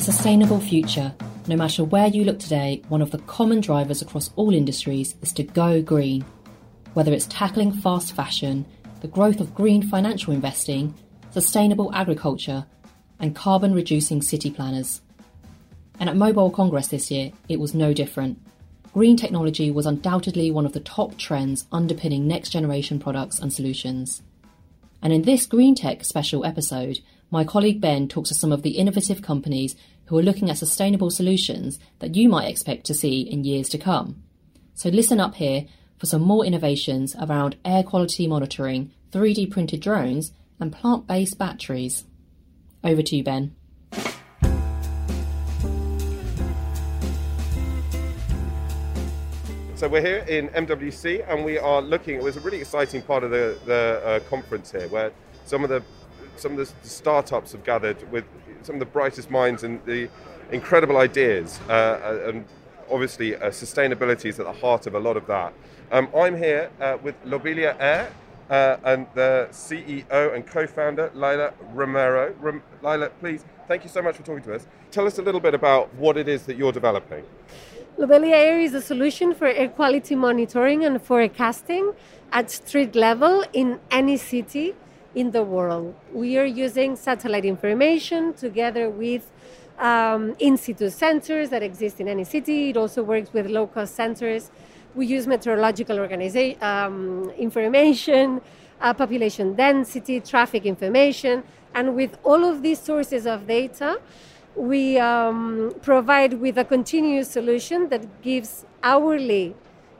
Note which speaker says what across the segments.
Speaker 1: a sustainable future, no matter where you look today, one of the common drivers across all industries is to go green. Whether it's tackling fast fashion, the growth of green financial investing, sustainable agriculture, and carbon reducing city planners. And at Mobile Congress this year, it was no different. Green technology was undoubtedly one of the top trends underpinning next generation products and solutions. And in this Green Tech special episode, my colleague Ben talks to some of the innovative companies who are looking at sustainable solutions that you might expect to see in years to come. So listen up here for some more innovations around air quality monitoring, 3D printed drones, and plant based batteries. Over to you, Ben.
Speaker 2: So we're here in MWC and we are looking. It was a really exciting part of the, the uh, conference here, where some of the some of the startups have gathered with some of the brightest minds and the incredible ideas, uh, uh and obviously uh, sustainability is at the heart of a lot of that. Um, I'm here uh, with Lobelia Air. Uh, and the CEO and co-founder Lila Romero. Rom- Laila, please, thank you so much for talking to us. Tell us a little bit about what it is that you're developing.
Speaker 3: Lobelia Air is a solution for air quality monitoring and forecasting at street level in any city in the world. We are using satellite information together with um, in situ sensors that exist in any city. It also works with low cost sensors. We use meteorological um, information, uh, population density, traffic information, and with all of these sources of data, we um, provide with a continuous solution that gives hourly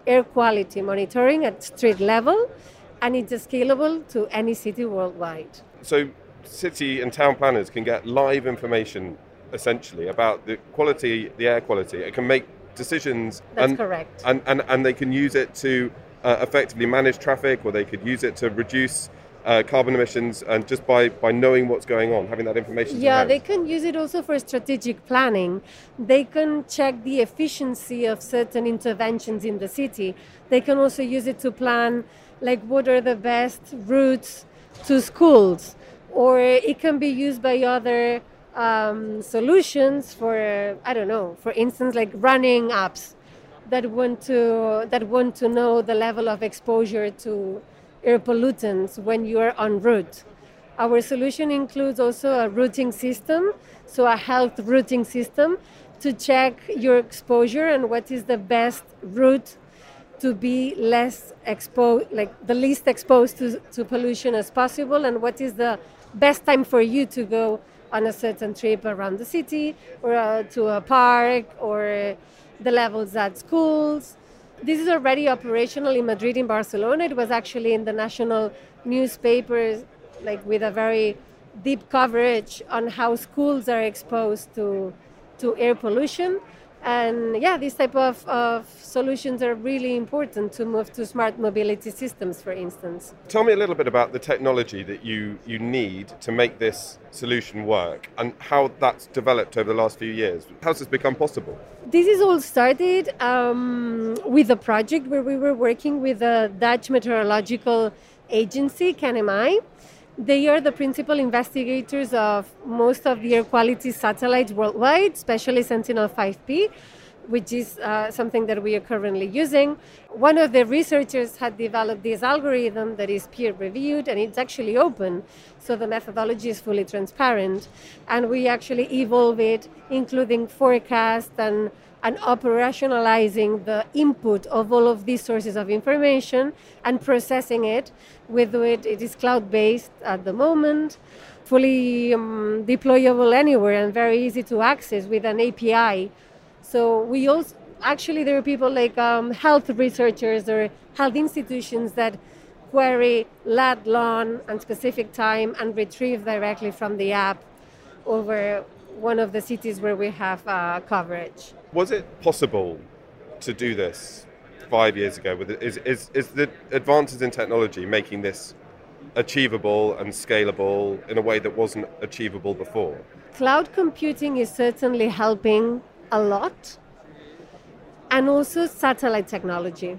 Speaker 3: air quality monitoring at street level and it's scalable to any city worldwide.
Speaker 2: So city and town planners can get live information essentially about the quality, the air quality. It can make decisions.
Speaker 3: That's
Speaker 2: and,
Speaker 3: correct.
Speaker 2: And, and, and they can use it to uh, effectively manage traffic or they could use it to reduce uh, carbon emissions and just by, by knowing what's going on, having that information.
Speaker 3: Yeah, they can use it also for strategic planning. They can check the efficiency of certain interventions in the city. They can also use it to plan, like, what are the best routes to schools, or it can be used by other um, solutions for, I don't know, for instance, like running apps that want to that want to know the level of exposure to air pollutants when you are en route. Our solution includes also a routing system, so a health routing system to check your exposure and what is the best route to be less exposed, like the least exposed to, to pollution as possible, and what is the best time for you to go on a certain trip around the city or uh, to a park or the levels at schools this is already operational in Madrid and Barcelona. It was actually in the national newspapers, like with a very deep coverage on how schools are exposed to, to air pollution. And yeah, these type of, of solutions are really important to move to smart mobility systems, for instance.
Speaker 2: Tell me a little bit about the technology that you, you need to make this solution work and how that's developed over the last few years. How's this become possible?
Speaker 3: This is all started um, with a project where we were working with the Dutch meteorological agency, KNMI they are the principal investigators of most of the air quality satellites worldwide, especially Sentinel 5P, which is uh, something that we are currently using. One of the researchers had developed this algorithm that is peer reviewed and it's actually open, so the methodology is fully transparent. And we actually evolve it, including forecast and and operationalizing the input of all of these sources of information and processing it. With it, it is cloud based at the moment, fully um, deployable anywhere and very easy to access with an API. So we also actually there are people like um, health researchers or health institutions that query lat long and specific time and retrieve directly from the app over one of the cities where we have uh, coverage.
Speaker 2: Was it possible to do this five years ago? With is, is, is the advances in technology making this achievable and scalable in a way that wasn't achievable before?
Speaker 3: Cloud computing is certainly helping a lot, and also satellite technology.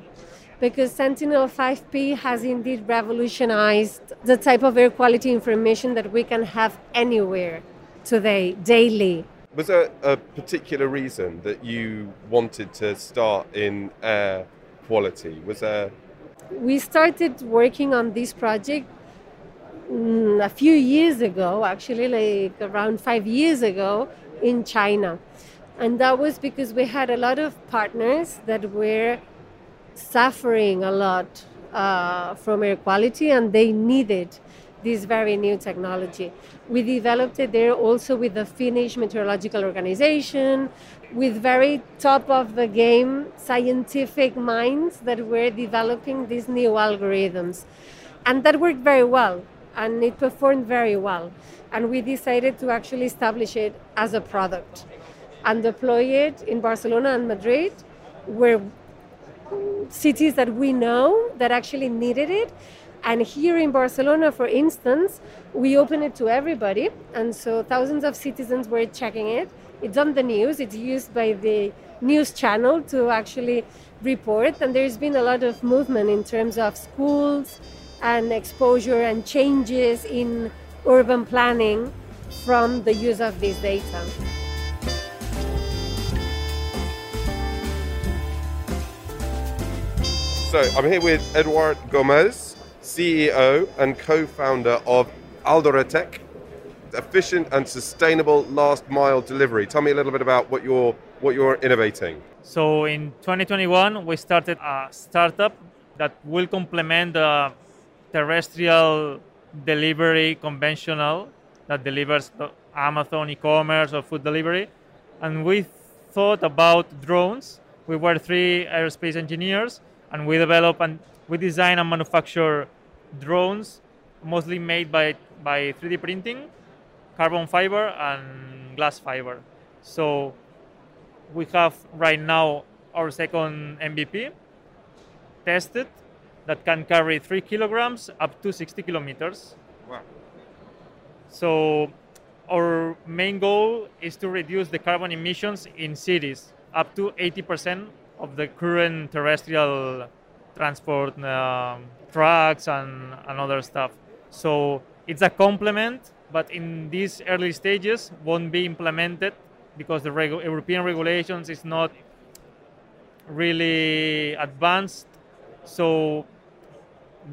Speaker 3: Because Sentinel 5P has indeed revolutionized the type of air quality information that we can have anywhere today, daily.
Speaker 2: Was there a particular reason that you wanted to start in air quality? Was there?
Speaker 3: We started working on this project mm, a few years ago, actually, like around five years ago in China. And that was because we had a lot of partners that were suffering a lot uh, from air quality and they needed this very new technology. We developed it there also with the Finnish Meteorological Organization, with very top of the game scientific minds that were developing these new algorithms. And that worked very well and it performed very well. And we decided to actually establish it as a product and deploy it in Barcelona and Madrid, where cities that we know that actually needed it and here in Barcelona, for instance, we open it to everybody. And so thousands of citizens were checking it. It's on the news, it's used by the news channel to actually report. And there's been a lot of movement in terms of schools and exposure and changes in urban planning from the use of this data.
Speaker 2: So I'm here with Eduard Gomez. CEO and co founder of Aldoretec, efficient and sustainable last mile delivery. Tell me a little bit about what you're, what you're innovating.
Speaker 4: So in 2021, we started a startup that will complement the terrestrial delivery conventional that delivers Amazon e-commerce or food delivery. And we thought about drones. We were three aerospace engineers and we developed and we design and manufacture drones, mostly made by, by 3D printing, carbon fiber, and glass fiber. So we have right now our second MVP tested that can carry three kilograms up to 60 kilometers.
Speaker 2: Wow.
Speaker 4: So our main goal is to reduce the carbon emissions in cities up to 80% of the current terrestrial transport um, trucks and, and other stuff. So it's a complement, but in these early stages won't be implemented because the regu- European regulations is not really advanced. So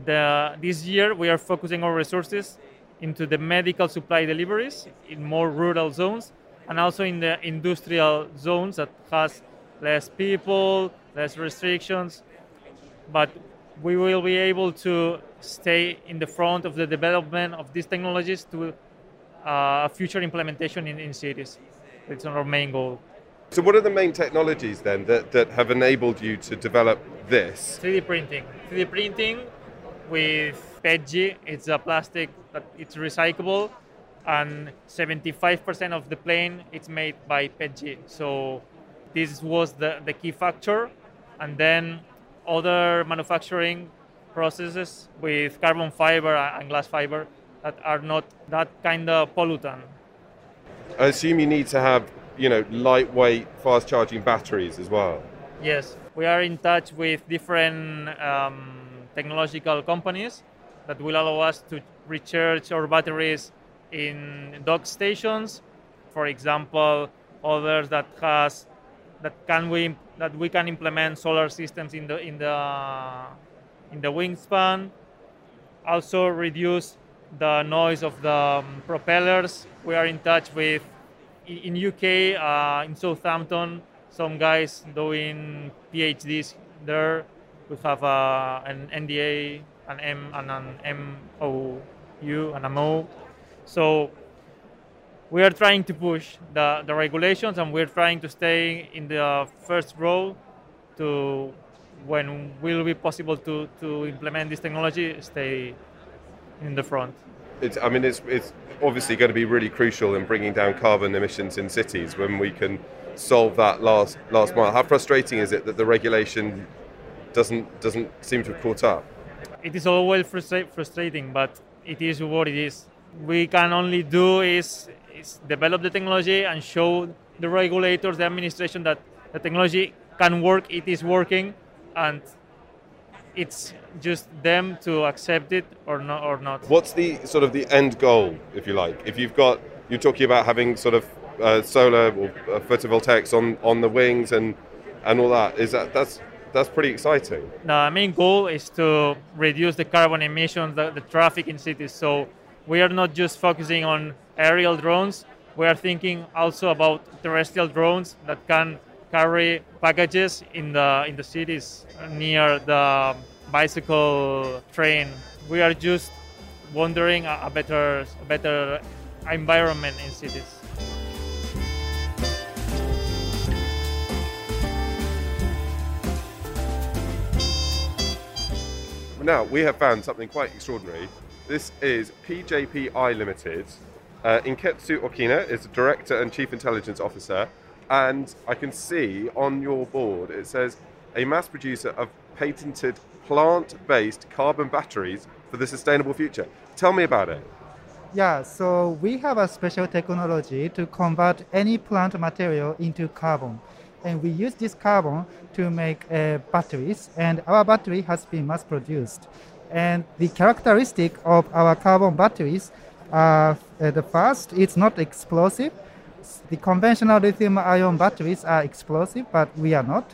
Speaker 4: the, this year we are focusing our resources into the medical supply deliveries in more rural zones and also in the industrial zones that has less people, less restrictions, but we will be able to stay in the front of the development of these technologies to uh, future implementation in, in cities. It's our main goal.
Speaker 2: So, what are the main technologies then that, that have enabled you to develop this?
Speaker 4: 3D printing. 3D printing with PETG. It's a plastic that it's recyclable, and 75% of the plane it's made by PETG. So, this was the, the key factor. And then other manufacturing processes with carbon fiber and glass fiber that are not that kind of pollutant.
Speaker 2: I assume you need to have, you know, lightweight, fast charging batteries as well.
Speaker 4: Yes, we are in touch with different um, technological companies that will allow us to recharge our batteries in dock stations. For example, others that has that can we that we can implement solar systems in the in the in the wingspan. Also reduce the noise of the um, propellers. We are in touch with in UK uh, in Southampton some guys doing PhDs there. We have uh, an NDA, an M, and an MOU, and a MO. So we are trying to push the, the regulations and we're trying to stay in the first row to when will be possible to, to implement this technology stay in the front.
Speaker 2: It's, i mean it's, it's obviously going to be really crucial in bringing down carbon emissions in cities when we can solve that last last mile. How frustrating is it that the regulation doesn't doesn't seem to have caught up?
Speaker 4: It is always frustra- frustrating but it is what it is. We can only do is is develop the technology and show the regulators, the administration that the technology can work, it is working, and it's just them to accept it or not or not.
Speaker 2: What's the sort of the end goal, if you like? If you've got you're talking about having sort of uh, solar or uh, photovoltaics on, on the wings and and all that. Is that that's that's pretty exciting.
Speaker 4: The main goal is to reduce the carbon emissions, the, the traffic in cities. So we are not just focusing on aerial drones. We are thinking also about terrestrial drones that can carry packages in the in the cities near the bicycle train. We are just wondering a, better a better environment in cities.
Speaker 2: Now we have found something quite extraordinary. This is PJP Eye Limited. Uh, Inketsu Okina is the Director and Chief Intelligence Officer, and I can see on your board it says a mass producer of patented plant-based carbon batteries for the sustainable future. Tell me about it.
Speaker 5: Yeah, so we have a special technology to convert any plant material into carbon. And we use this carbon to make uh, batteries, and our battery has been mass produced. And the characteristic of our carbon batteries are the first, it's not explosive. The conventional lithium ion batteries are explosive, but we are not.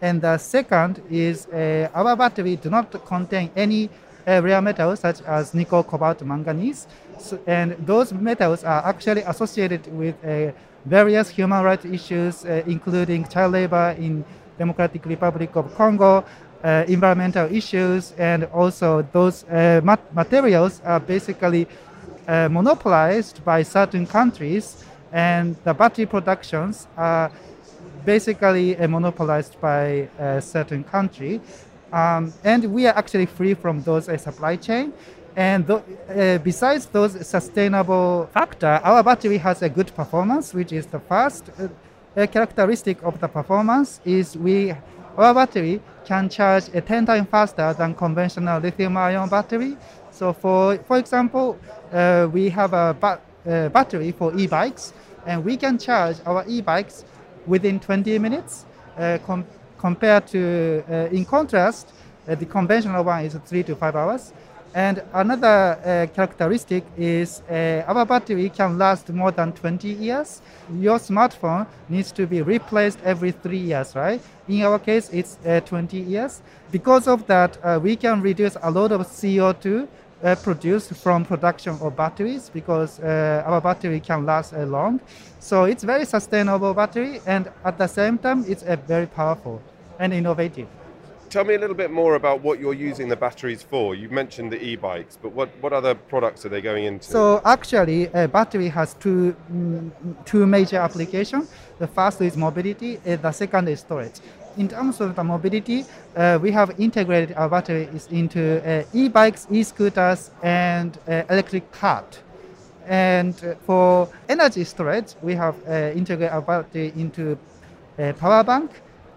Speaker 5: And the second is uh, our battery do not contain any uh, rare metals such as nickel, cobalt, manganese. So, and those metals are actually associated with uh, various human rights issues, uh, including child labor in Democratic Republic of Congo, uh, environmental issues, and also those uh, mat- materials are basically uh, monopolized by certain countries, and the battery productions are basically uh, monopolized by a certain country. Um, and we are actually free from those uh, supply chain. And th- uh, besides those sustainable factor, our battery has a good performance, which is the first uh, characteristic of the performance is we our battery can charge uh, 10 times faster than conventional lithium-ion battery. So for for example, uh, we have a ba- uh, battery for e-bikes, and we can charge our e-bikes within 20 minutes. Uh, com- compared to, uh, in contrast, uh, the conventional one is three to five hours. And another uh, characteristic is uh, our battery can last more than 20 years. Your smartphone needs to be replaced every three years, right? In our case, it's uh, 20 years. Because of that, uh, we can reduce a lot of CO2 uh, produced from production of batteries because uh, our battery can last uh, long. So it's very sustainable battery, and at the same time, it's uh, very powerful and innovative.
Speaker 2: Tell me a little bit more about what you're using the batteries for. You mentioned the e-bikes, but what, what other products are they going into?
Speaker 5: So actually, a battery has two mm, two major applications. The first is mobility, and the second is storage. In terms of the mobility, uh, we have integrated our batteries into uh, e-bikes, e-scooters, and uh, electric cart. And uh, for energy storage, we have uh, integrated our battery into a power bank,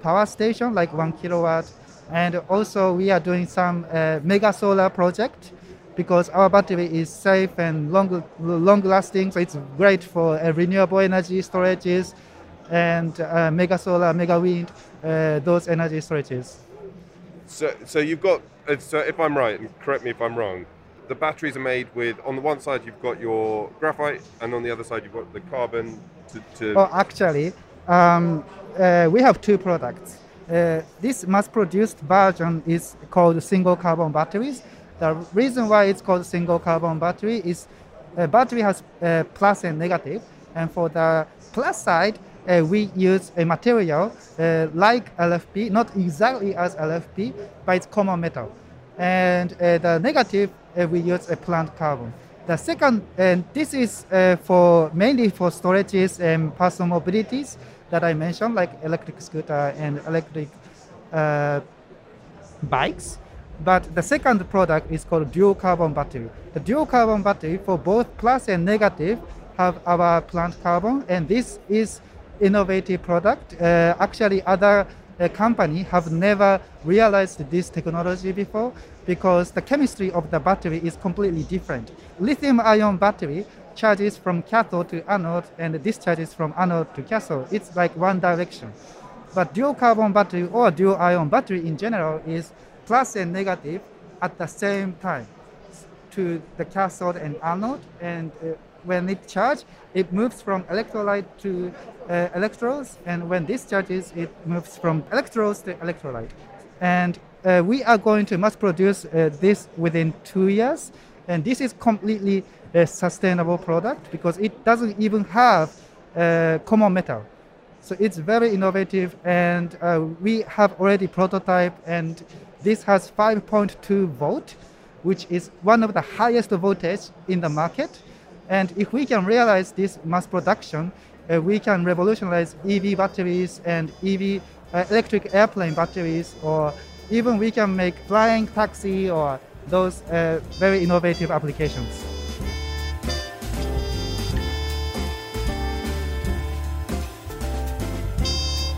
Speaker 5: power station like one kilowatt, and also we are doing some uh, mega solar project because our battery is safe and long, long lasting, so it's great for uh, renewable energy storages and uh, mega solar, mega wind, uh, those energy storages.
Speaker 2: So, so you've got, uh, so if I'm right, and correct me if I'm wrong, the batteries are made with, on the one side you've got your graphite, and on the other side you've got the carbon to. to
Speaker 5: Oh, actually, um, uh, we have two products. Uh, this mass-produced version is called single carbon batteries. The reason why it's called single carbon battery is a battery has uh, plus and negative, and for the plus side, uh, we use a material uh, like LFP, not exactly as LFP, but it's common metal. And uh, the negative, uh, we use a plant carbon. The second, and this is uh, for mainly for storages and personal mobilities that I mentioned, like electric scooter and electric uh, bikes. But the second product is called dual carbon battery. The dual carbon battery for both plus and negative have our plant carbon, and this is innovative product. Uh, actually, other uh, company have never realized this technology before because the chemistry of the battery is completely different. Lithium-ion battery charges from cathode to anode and discharges from anode to cathode. It's like one direction. But dual carbon battery or dual ion battery in general is plus and negative at the same time to the cathode and anode. And uh, when it charges, it moves from electrolyte to uh, electrodes, and when this charges, it moves from electrodes to electrolyte. And uh, we are going to mass produce uh, this within two years, and this is completely a sustainable product because it doesn't even have uh, common metal. So it's very innovative, and uh, we have already prototype, and this has 5.2 volt, which is one of the highest voltage in the market. And if we can realize this mass production, uh, we can revolutionize EV batteries and EV uh, electric airplane batteries, or even we can make flying taxi or those uh, very innovative applications.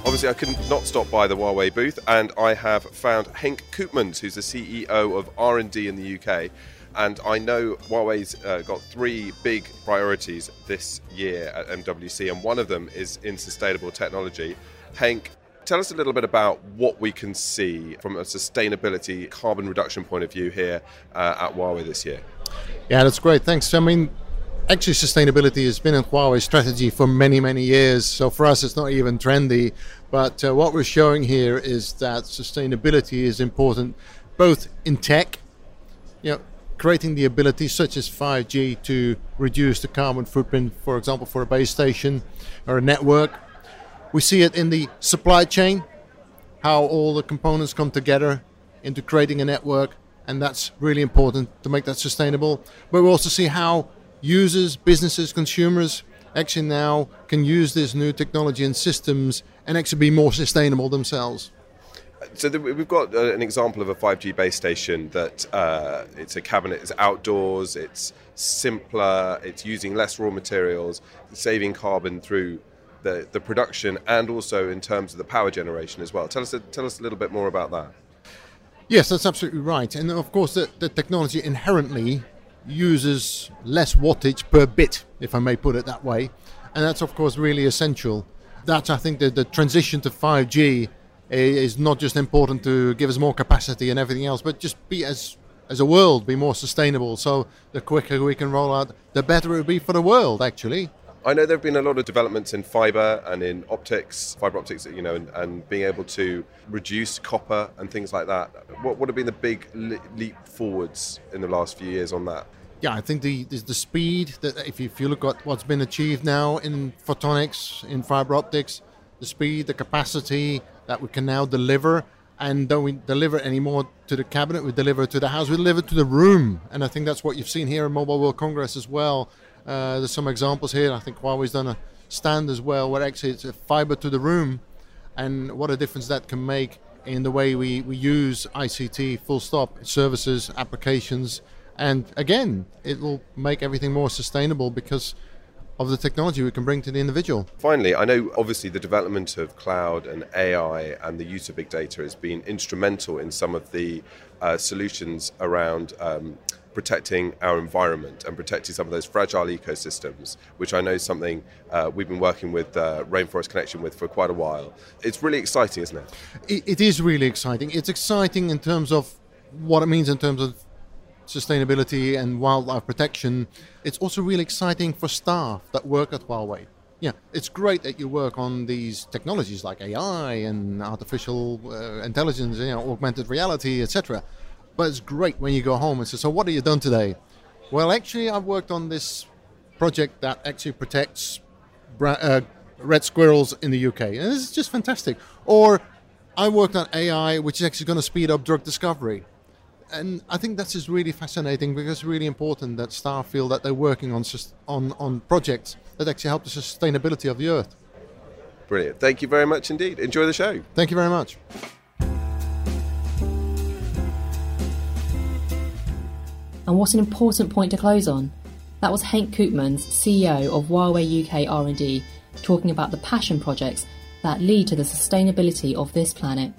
Speaker 2: Obviously, I could not stop by the Huawei booth, and I have found Henk Koopmans, who's the CEO of R&D in the UK. And I know Huawei's uh, got three big priorities this year at MWC, and one of them is in sustainable technology. Henk, tell us a little bit about what we can see from a sustainability carbon reduction point of view here uh, at Huawei this year.
Speaker 6: Yeah, that's great. Thanks. I mean, actually sustainability has been a Huawei strategy for many, many years. So for us, it's not even trendy. But uh, what we're showing here is that sustainability is important both in tech, you know, creating the ability such as 5G to reduce the carbon footprint, for example, for a base station or a network. We see it in the supply chain, how all the components come together into creating a network, and that's really important to make that sustainable. But we also see how users, businesses, consumers actually now can use this new technology and systems and actually be more sustainable themselves.
Speaker 2: So the, we've got uh, an example of a 5G base station that uh, it's a cabinet, it's outdoors, it's simpler, it's using less raw materials, saving carbon through the, the production and also in terms of the power generation as well. Tell us a, tell us a little bit more about that.
Speaker 6: Yes, that's absolutely right. And of course, the, the technology inherently uses less wattage per bit, if I may put it that way. And that's, of course, really essential. That's, I think, that the transition to 5G is not just important to give us more capacity and everything else, but just be as as a world be more sustainable. So the quicker we can roll out, the better it would be for the world. Actually,
Speaker 2: I know there have been a lot of developments in fiber and in optics, fiber optics, you know, and, and being able to reduce copper and things like that. What would have been the big leap forwards in the last few years on that?
Speaker 6: Yeah, I think the the, the speed that if you, if you look at what's been achieved now in photonics, in fiber optics, the speed, the capacity that we can now deliver, and don't we deliver anymore to the cabinet, we deliver to the house, we deliver to the room, and I think that's what you've seen here in Mobile World Congress as well uh, there's some examples here. I think Huawei's done a stand as well, where actually it's a fiber to the room, and what a difference that can make in the way we, we use ICT, full stop, services, applications. And again, it will make everything more sustainable because of the technology we can bring to the individual.
Speaker 2: Finally, I know obviously the development of cloud and AI and the use of big data has been instrumental in some of the uh, solutions around um, protecting our environment and protecting some of those fragile ecosystems, which I know is something uh, we've been working with uh, Rainforest Connection with for quite a while. It's really exciting, isn't it?
Speaker 6: it? It is really exciting. It's exciting in terms of what it means in terms of sustainability and wildlife protection. It's also really exciting for staff that work at Huawei. Yeah, it's great that you work on these technologies like AI and artificial uh, intelligence, you know, augmented reality, etc. But it's great when you go home and say, So, what have you done today? Well, actually, I've worked on this project that actually protects uh, red squirrels in the UK. And this is just fantastic. Or I worked on AI, which is actually going to speed up drug discovery. And I think that's just really fascinating because it's really important that staff feel that they're working on, on, on projects that actually help the sustainability of the earth.
Speaker 2: Brilliant. Thank you very much indeed. Enjoy the show.
Speaker 6: Thank you very much.
Speaker 1: And what an important point to close on. That was Hank Koopmans, CEO of Huawei UK R&D, talking about the passion projects that lead to the sustainability of this planet.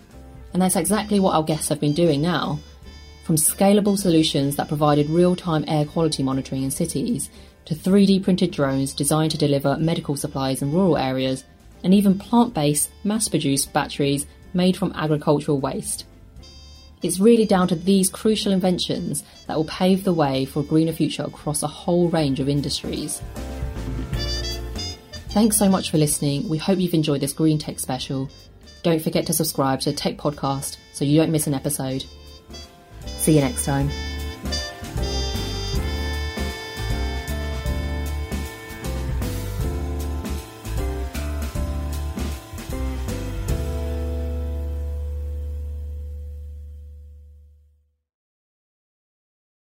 Speaker 1: And that's exactly what our guests have been doing now. From scalable solutions that provided real-time air quality monitoring in cities, to 3D printed drones designed to deliver medical supplies in rural areas, and even plant-based, mass-produced batteries made from agricultural waste. It's really down to these crucial inventions that will pave the way for a greener future across a whole range of industries. Thanks so much for listening. We hope you've enjoyed this Green Tech special. Don't forget to subscribe to the Tech Podcast so you don't miss an episode. See you next time.